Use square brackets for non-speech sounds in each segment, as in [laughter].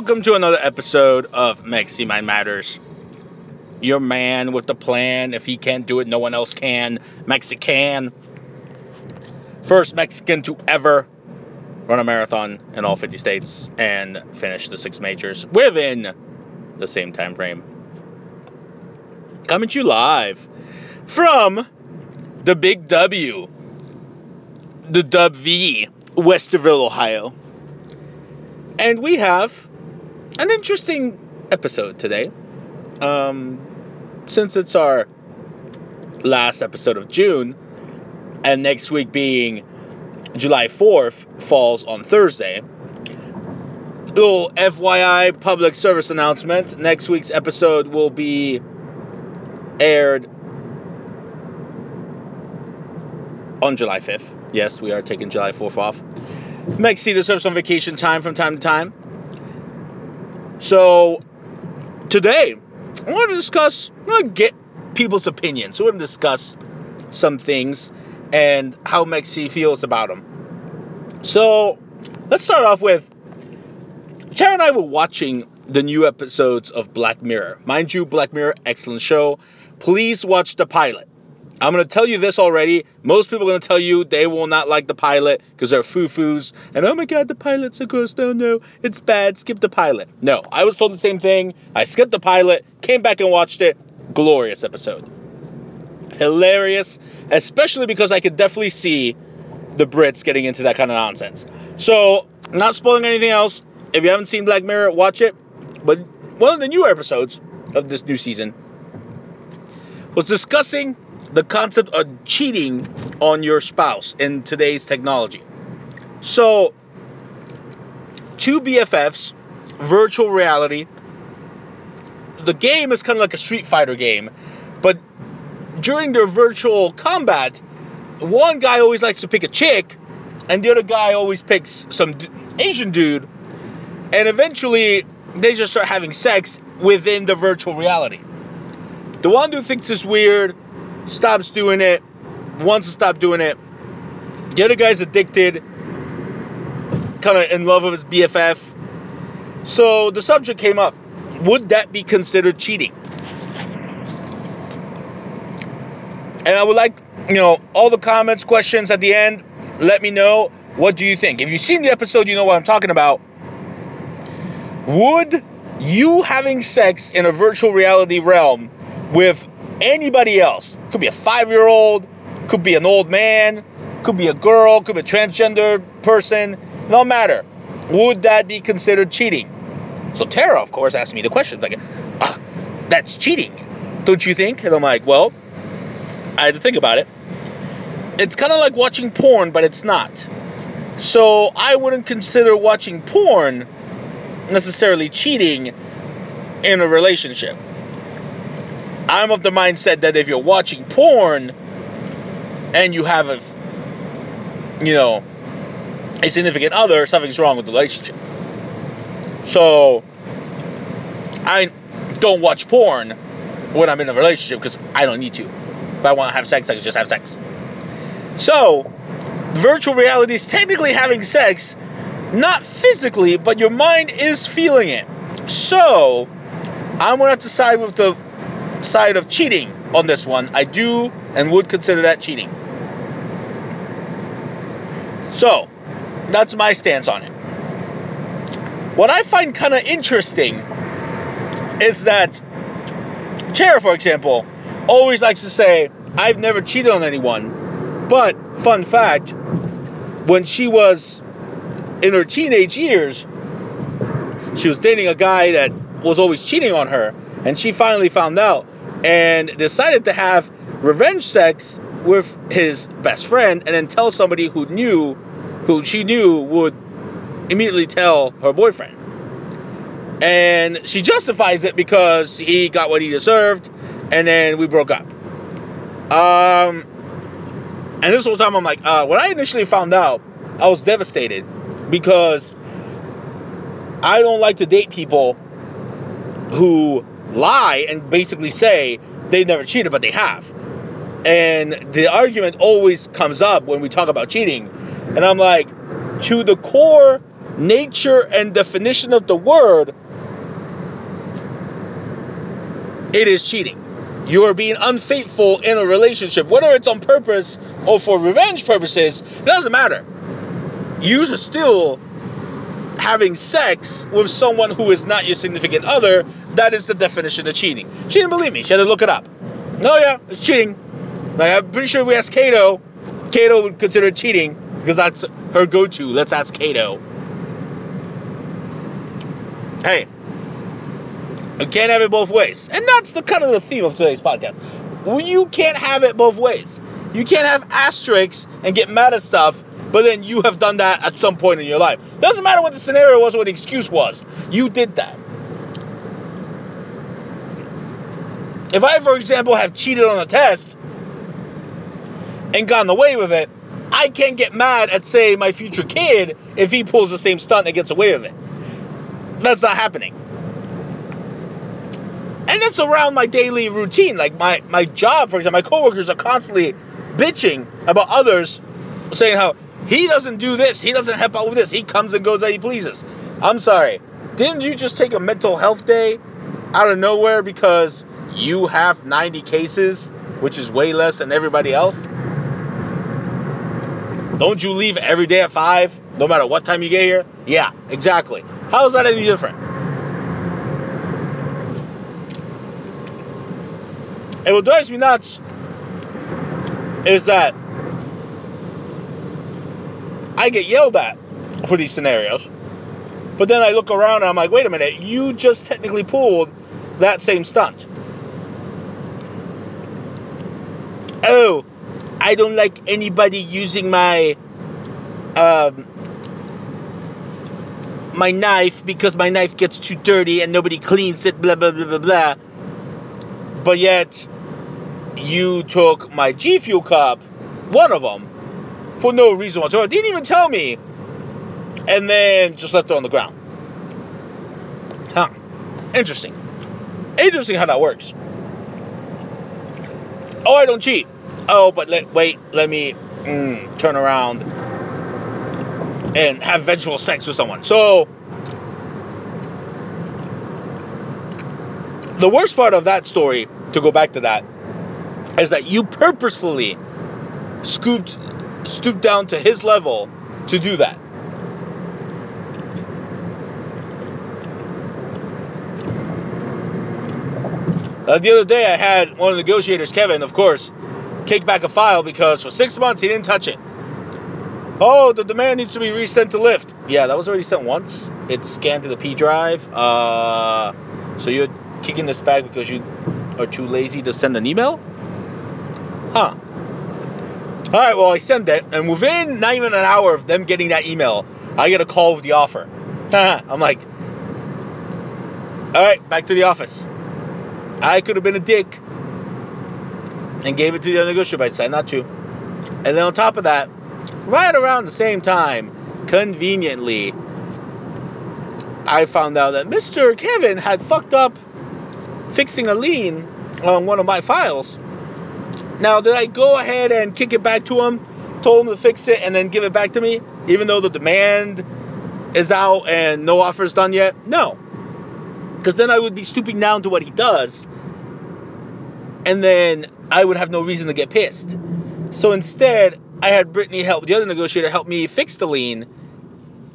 Welcome to another episode of Mexi Mind Matters. Your man with the plan. If he can't do it, no one else can. Mexican. First Mexican to ever run a marathon in all 50 states and finish the six majors within the same time frame. Coming to you live from the Big W, the Dub V, Westerville, Ohio. And we have an interesting episode today. Um, since it's our last episode of June, and next week being July 4th falls on Thursday. Little FYI public service announcement. Next week's episode will be aired on July 5th. Yes, we are taking July 4th off. Mexi deserves some vacation time from time to time. So, today, I want to discuss, I want to get people's opinions. So, we're going to discuss some things and how Mexi feels about them. So, let's start off with Tara and I were watching the new episodes of Black Mirror. Mind you, Black Mirror, excellent show. Please watch the pilot. I'm going to tell you this already. Most people are going to tell you they will not like the pilot because they're foo-foos. And oh my god, the pilot's a gross. No, no, it's bad. Skip the pilot. No, I was told the same thing. I skipped the pilot, came back and watched it. Glorious episode. Hilarious, especially because I could definitely see the Brits getting into that kind of nonsense. So, not spoiling anything else. If you haven't seen Black Mirror, watch it. But one of the newer episodes of this new season was discussing the concept of cheating on your spouse in today's technology. So, two BFFs, virtual reality. The game is kind of like a Street Fighter game, but during their virtual combat, one guy always likes to pick a chick, and the other guy always picks some Asian dude, and eventually they just start having sex within the virtual reality. The one dude thinks it's weird, stops doing it, wants to stop doing it. The other guy's addicted, kind of in love with his BFF. So the subject came up would that be considered cheating? And I would like, you know, all the comments, questions at the end. Let me know what do you think. If you've seen the episode, you know what I'm talking about. Would you having sex in a virtual reality realm with anybody else, could be a five-year-old, could be an old man, could be a girl, could be a transgender person, no matter. Would that be considered cheating? So Tara, of course, asked me the question, like, ah, that's cheating, don't you think? And I'm like, well, I had to think about it. It's kind of like watching porn, but it's not. So I wouldn't consider watching porn necessarily cheating in a relationship. I'm of the mindset that if you're watching porn and you have a, you know, a significant other, something's wrong with the relationship. So I don't watch porn when I'm in a relationship because I don't need to. If I want to have sex, I can just have sex. So virtual reality is technically having sex, not physically, but your mind is feeling it. So I'm gonna have to side with the side of cheating on this one. I do and would consider that cheating. So, That's my stance on it. What I find kind of interesting is that Chair, for example, always likes to say, I've never cheated on anyone. But, fun fact, when she was in her teenage years, she was dating a guy that was always cheating on her, and she finally found out and decided to have revenge sex with his best friend and then tell somebody who knew, who she knew would immediately tell her boyfriend. And she justifies it because he got what he deserved, and then we broke up. Um, and this whole time I'm like, uh, when I initially found out, I was devastated because I don't like to date people who lie and basically say they never cheated, but they have. And the argument always comes up when we talk about cheating. And I'm like, to the core nature and definition of the word, it is cheating. You are being unfaithful in a relationship, whether it's on purpose or for revenge purposes, it doesn't matter. You are still having sex with someone who is not your significant other. That is the definition of cheating. She didn't believe me. She had to look it up. No, yeah, it's cheating. Like, I'm pretty sure if we asked Kato, Kato would consider it cheating because that's her go-to. Let's ask Kato. Hey, you can't have it both ways. And that's the kind of the theme of today's podcast. You can't have it both ways. You can't have asterisks and get mad at stuff, but then you have done that at some point in your life. Doesn't matter what the scenario was or what the excuse was. You did that. If I, for example, have cheated on a test and gotten away with it, I can't get mad at, say, my future kid if he pulls the same stunt and gets away with it. That's not happening. And it's around my daily routine. Like my, my job, for example, my coworkers are constantly bitching about others, saying how he doesn't do this, he doesn't help out with this, he comes and goes as he pleases. I'm sorry. Didn't you just take a mental health day out of nowhere because you have 90 cases, which is way less than everybody else? Don't you leave every day at 5, no matter what time you get here? Yeah, exactly. How is that any different? And what drives me nuts is that I get yelled at for these scenarios. But then I look around and I'm like, wait a minute, you just technically pulled that same stunt. Oh, I don't like anybody using my um, my knife because my knife gets too dirty and nobody cleans it, blah blah blah blah blah. But yet, you took my G Fuel cup, one of them, for no reason whatsoever. Didn't even tell me, and then just left it on the ground. Huh. Interesting. Interesting how that works. Oh, I don't cheat. Oh, but let wait, let me mm, turn around and have vengeful sex with someone. So the worst part of that story, to go back to that, is that you purposefully scooped stooped down to his level to do that. Uh, the other day, I had one of the negotiators, Kevin, of course, kick back a file because for six months he didn't touch it. Oh, the demand needs to be resent to Lyft. Yeah, that was already sent once. It's scanned to the P drive. Uh, so you're kicking this back because you are too lazy to send an email? Huh. All right, well, I sent it, and within not even an hour of them getting that email, I get a call with the offer. [laughs] I'm like, all right, back to the office. I could have been a dick and gave it to the other negotiator, but I decided not to. And then on top of that, right around the same time, conveniently, I found out that Mr. Kevin had fucked up fixing a lien on one of my files. Now, did I go ahead and kick it back to him, told him to fix it, and then give it back to me, even though the demand is out and no offer's done yet? No. Because then I would be stooping down to what he does, and then I would have no reason to get pissed. So instead, I had Brittany help, the other negotiator, help me fix the lien,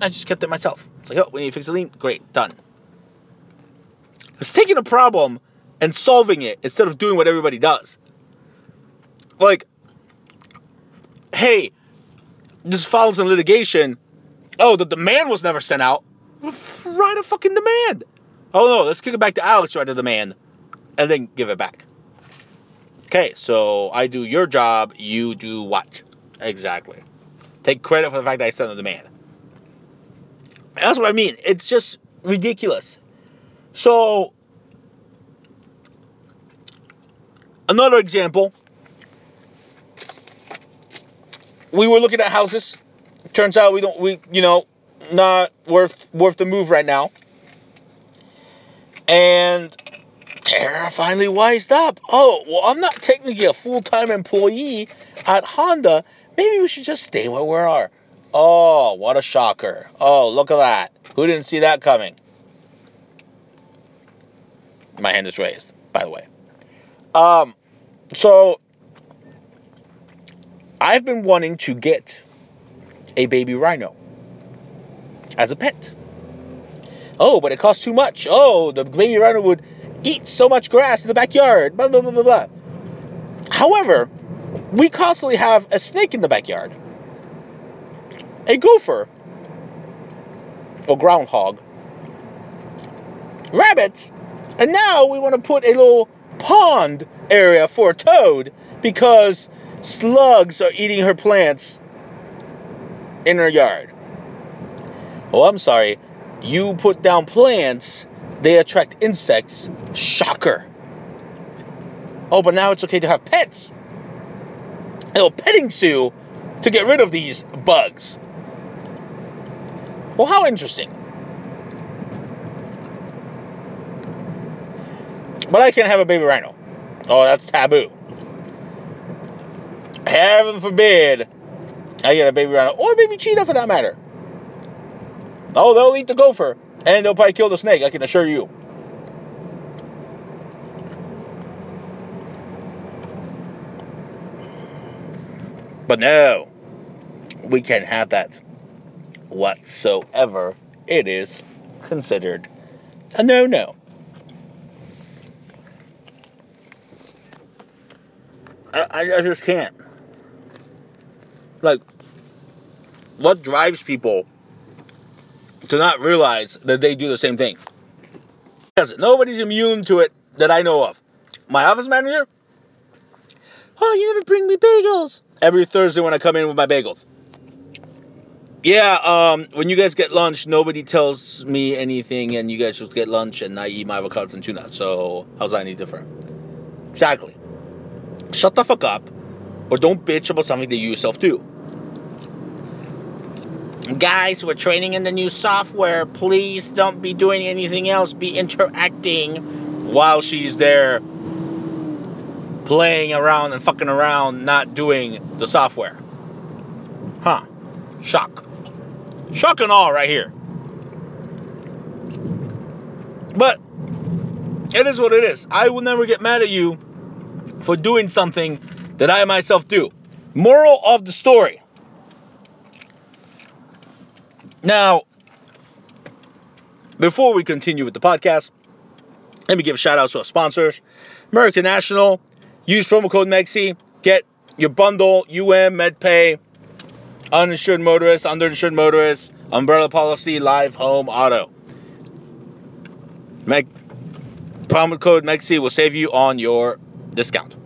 I just kept it myself. It's like, oh, we need to fix the lien. Great, done. It's taking a problem and solving it instead of doing what everybody does. Like, hey, this files in litigation. Oh, the demand was never sent out. Write a fucking demand. Oh no, let's kick it back to Alex write the demand, and then give it back. Okay, so I do your job, you do what? Exactly. Take credit for the fact that I sent the demand. That's what I mean. It's just ridiculous. So, another example. We were looking at houses. Turns out we don't we you know not worth worth the move right now. And Tara finally wised up. Oh, well, I'm not technically a full time employee at Honda. Maybe we should just stay where we are. Oh, what a shocker. Oh, look at that. Who didn't see that coming? My hand is raised, by the way. Um, so I've been wanting to get a baby rhino as a pet. Oh, but it costs too much. Oh, the baby rhino would eat so much grass in the backyard. Blah blah blah blah blah. However, we constantly have a snake in the backyard, a gopher, or groundhog, rabbit, and now we want to put a little pond area for a toad because slugs are eating her plants in her yard. Oh, I'm sorry. You put down plants, they attract insects. Shocker. Oh, but now it's okay to have pets. A little petting zoo to get rid of these bugs. Well, how interesting. But I can't have a baby rhino. Oh, that's taboo. Heaven forbid I get a baby rhino or a baby cheetah for that matter. Oh, they'll eat the gopher and they'll probably kill the snake, I can assure you. But no, we can't have that whatsoever. It is considered a no no. I, I just can't. Like, what drives people to not realize that they do the same thing? Because nobody's immune to it that I know of. My office manager, oh, you never bring me bagels. Every Thursday when I come in with my bagels. Yeah, um, when you guys get lunch, nobody tells me anything, and you guys just get lunch, and I eat my avocados and tuna. So how's that any different? Exactly. Shut the fuck up, or don't bitch about something that you yourself do. Guys, we're training in the new software. Please don't be doing anything else. Be interacting while she's there playing around and fucking around, not doing the software. Huh. Shock. Shock and all right here. But it is what it is. I will never get mad at you for doing something that I myself do. Moral of the story. Now, before we continue with the podcast, let me give a shout out to our sponsors American National. Use promo code MEXI. Get your bundle, UM, MedPay, uninsured motorist, underinsured motorist, umbrella policy, live, home, auto. Meg, promo code MEXI will save you on your discount.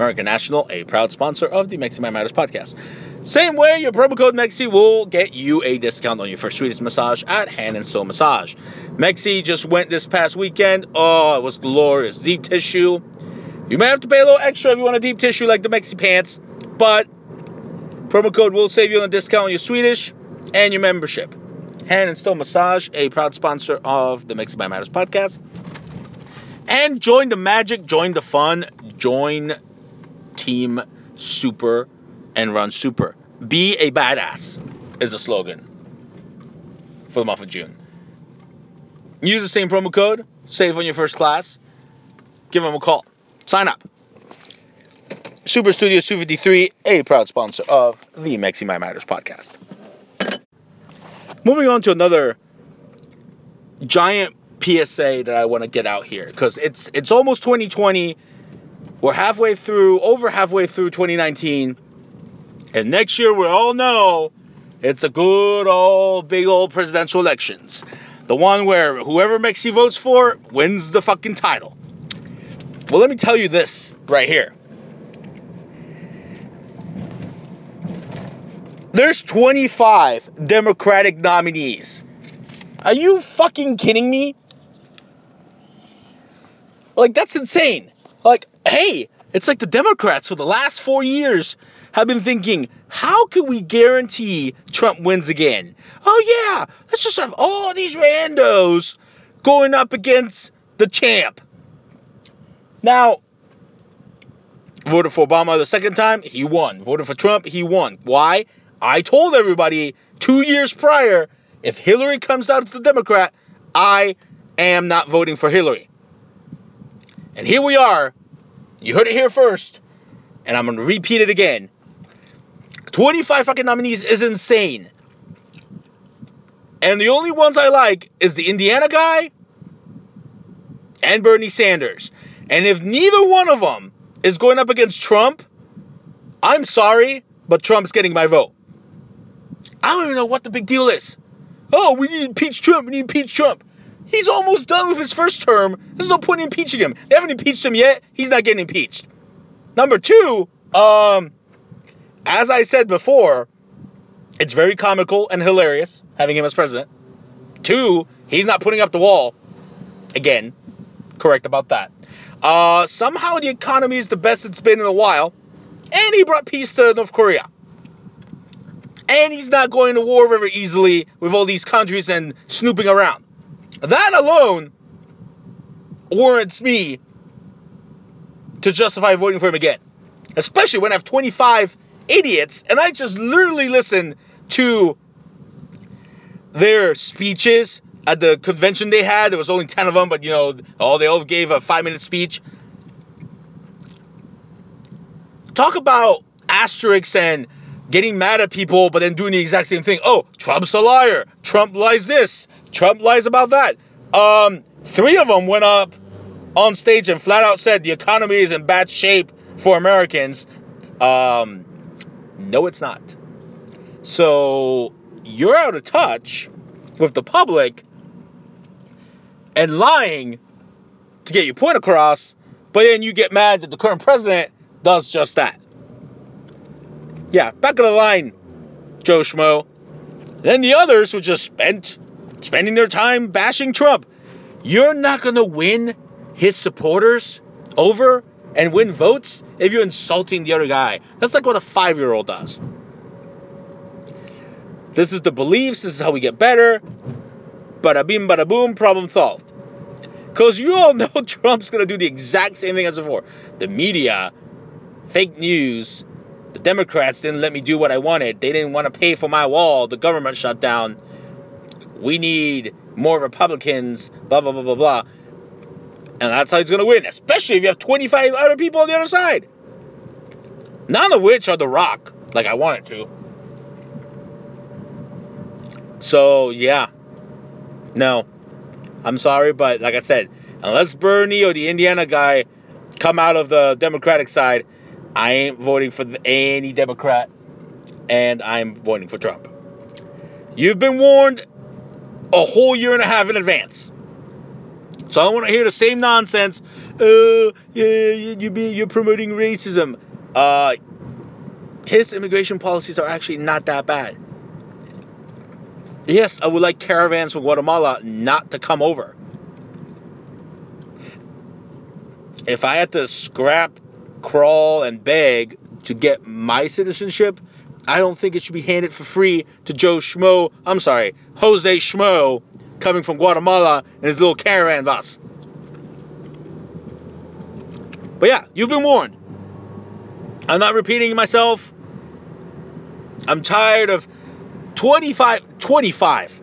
American National, a proud sponsor of the Mexi My Matters podcast. Same way, your promo code MEXI will get you a discount on your first Swedish massage at Hand and Stone Massage. Mexi just went this past weekend. Oh, it was glorious. Deep tissue. You may have to pay a little extra if you want a deep tissue like the Mexi pants, but promo code will save you on a discount on your Swedish and your membership. Hand and Stone Massage, a proud sponsor of the Mexi by Matters podcast. And join the magic, join the fun, join Team Super and Run Super. Be a badass is a slogan for the month of June. Use the same promo code, save on your first class, give them a call. Sign up. Super Studios 253, a proud sponsor of the Mexi My Matters podcast. moving on to another giant PSA that I want to get out here because it's it's almost 2020. We're halfway through, over halfway through 2019, and next year we all know it's a good old big old presidential elections. The one where whoever Mexi votes for wins the fucking title. Well, let me tell you this right here. There's 25 Democratic nominees. Are you fucking kidding me? Like, that's insane. Like, hey, it's like the Democrats for the last four years have been thinking, how can we guarantee Trump wins again? Oh, yeah, let's just have all these randos going up against the champ. Now, voted for Obama the second time, he won. Voted for Trump, he won. Why? I told everybody two years prior if Hillary comes out as the Democrat, I am not voting for Hillary. And here we are. You heard it here first. And I'm to repeat it again. 25 fucking nominees is insane. And the only ones I like is the Indiana guy and Bernie Sanders. And if neither one of them is going up against Trump, I'm sorry, but Trump's getting my vote. I don't even know what the big deal is. Oh, we need to impeach Trump. We need to impeach Trump. He's almost done with his first term. There's no point in impeaching him. They haven't impeached him yet. He's not getting impeached. Number two, um, as I said before, it's very comical and hilarious having him as president. Two, he's not putting up the wall. Again, correct about that. Uh, somehow the economy is the best it's been in a while, and he brought peace to North Korea. And he's not going to war very easily with all these countries and snooping around. That alone warrants me to justify voting for him again. Especially when I have 25 idiots and I just literally listen to their speeches at the convention they had. There was only 10 of them, but you know, all they all gave a five minute speech. Talk about asterisks and getting mad at people, but then doing the exact same thing. Oh, Trump's a liar. Trump lies this. Trump lies about that. Um, three of them went up on stage and flat out said the economy is in bad shape for Americans. Um, no, it's not. So you're out of touch with the public and lying to get your point across, but then you get mad that the current president does just that. Yeah, back of the line, Joe Schmo. Then the others who just spent spending their time bashing Trump. You're not gonna win his supporters over and win votes if you're insulting the other guy. That's like what a five year old does. This is the beliefs, this is how we get better. Bada bing, bada boom, problem solved. Because you all [laughs] know Trump's going to do the exact same thing as before. The media, fake news, the Democrats didn't let me do what I wanted. They didn't want to pay for my wall. The government shut down. We need more Republicans, blah, blah, blah, blah, blah. And that's how he's going to win, especially if you have 25 other people on the other side. None of which are The Rock, like I wanted to. So, yeah. No. I'm sorry, but like I said, unless Bernie or the Indiana guy come out of the Democratic side, I ain't voting for any Democrat, and I'm voting for Trump. You've been warned a whole year and a half in advance. So I don't want to hear the same nonsense. Uh, yeah, you be you're promoting racism. Uh, his immigration policies are actually not that bad. Yes, I would like caravans from Guatemala not to come over. If I had to scrap, crawl, and beg to get my citizenship, I don't think it should be handed for free to Joe Schmo. I'm sorry, Jose Schmo, coming from Guatemala in his little caravan bus. But yeah, you've been warned. I'm not repeating myself. I'm tired of 25 25.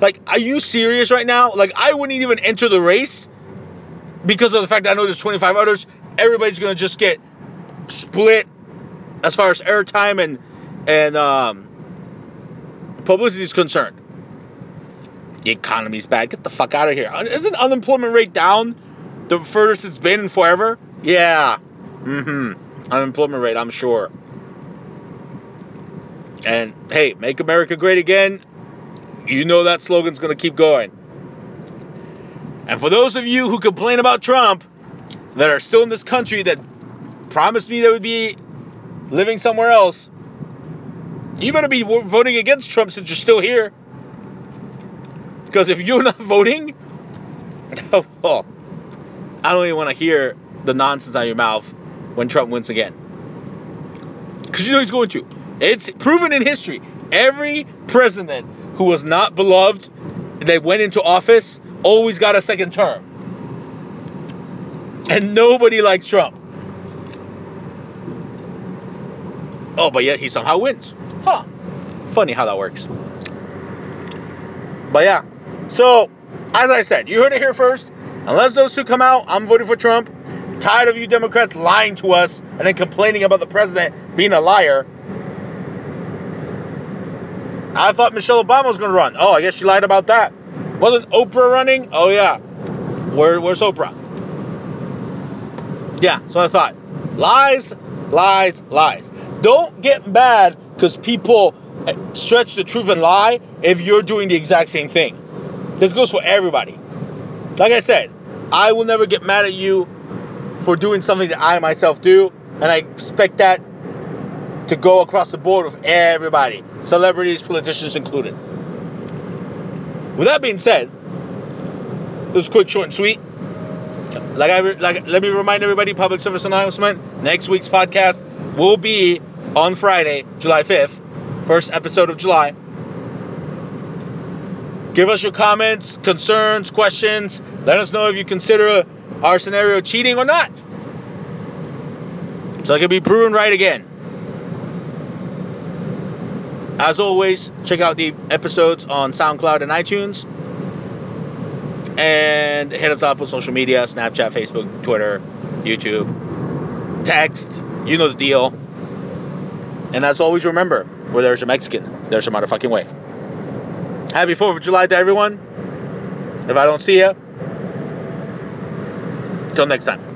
Like, are you serious right now? Like, I wouldn't even enter the race because of the fact that I know there's 25 others. Everybody's gonna just get split as far as airtime and and um, publicity is concerned. the economy's bad. Get the fuck out of here. Isn't unemployment rate down the furthest it's been in forever? Yeah. Mm-hmm. Unemployment rate, I'm sure. And hey, make America great again. You know that slogan's gonna keep going. And for those of you who complain about Trump that are still in this country that promised me they would be living somewhere else, you better be voting against Trump since you're still here. Because if you're [laughs] not voting, well, [laughs] oh, I don't even want to hear the nonsense out of your mouth when Trump wins again. Because you know he's going to. It's proven in history. Every president who was not beloved they went into office always got a second term. And nobody likes Trump. Oh, but yet he somehow wins. Huh. Funny how that works. But yeah. So, as I said, you heard it here first. Unless those two come out, I'm voting for Trump. Tired of you Democrats lying to us and then complaining about the president being a liar. I thought Michelle Obama was going to run. Oh, I guess she lied about that. Wasn't Oprah running? Oh, yeah. Where, where's Oprah? Yeah, so I thought. Lies, lies, lies. Don't get mad because people eh, stretch the truth and lie if you're doing the exact same thing. This goes for everybody. Like I said, I will never get mad at you for doing something that I myself do, and I expect that to go across the board with everybody, celebrities, politicians included. With that being said, was quick, short, and sweet. Like I like, let me remind everybody, public service announcement. Next week's podcast will be on Friday, July 5th, first episode of July. Give us your comments, concerns, questions. Let us know if you consider our scenario cheating or not. So I can be proven right again. As always, check out the episodes on SoundCloud and iTunes. And hit us up on social media Snapchat, Facebook, Twitter, YouTube, text. You know the deal. And as always, remember where there's a Mexican, there's a motherfucking way. Happy 4th of July to everyone. If I don't see you, till next time.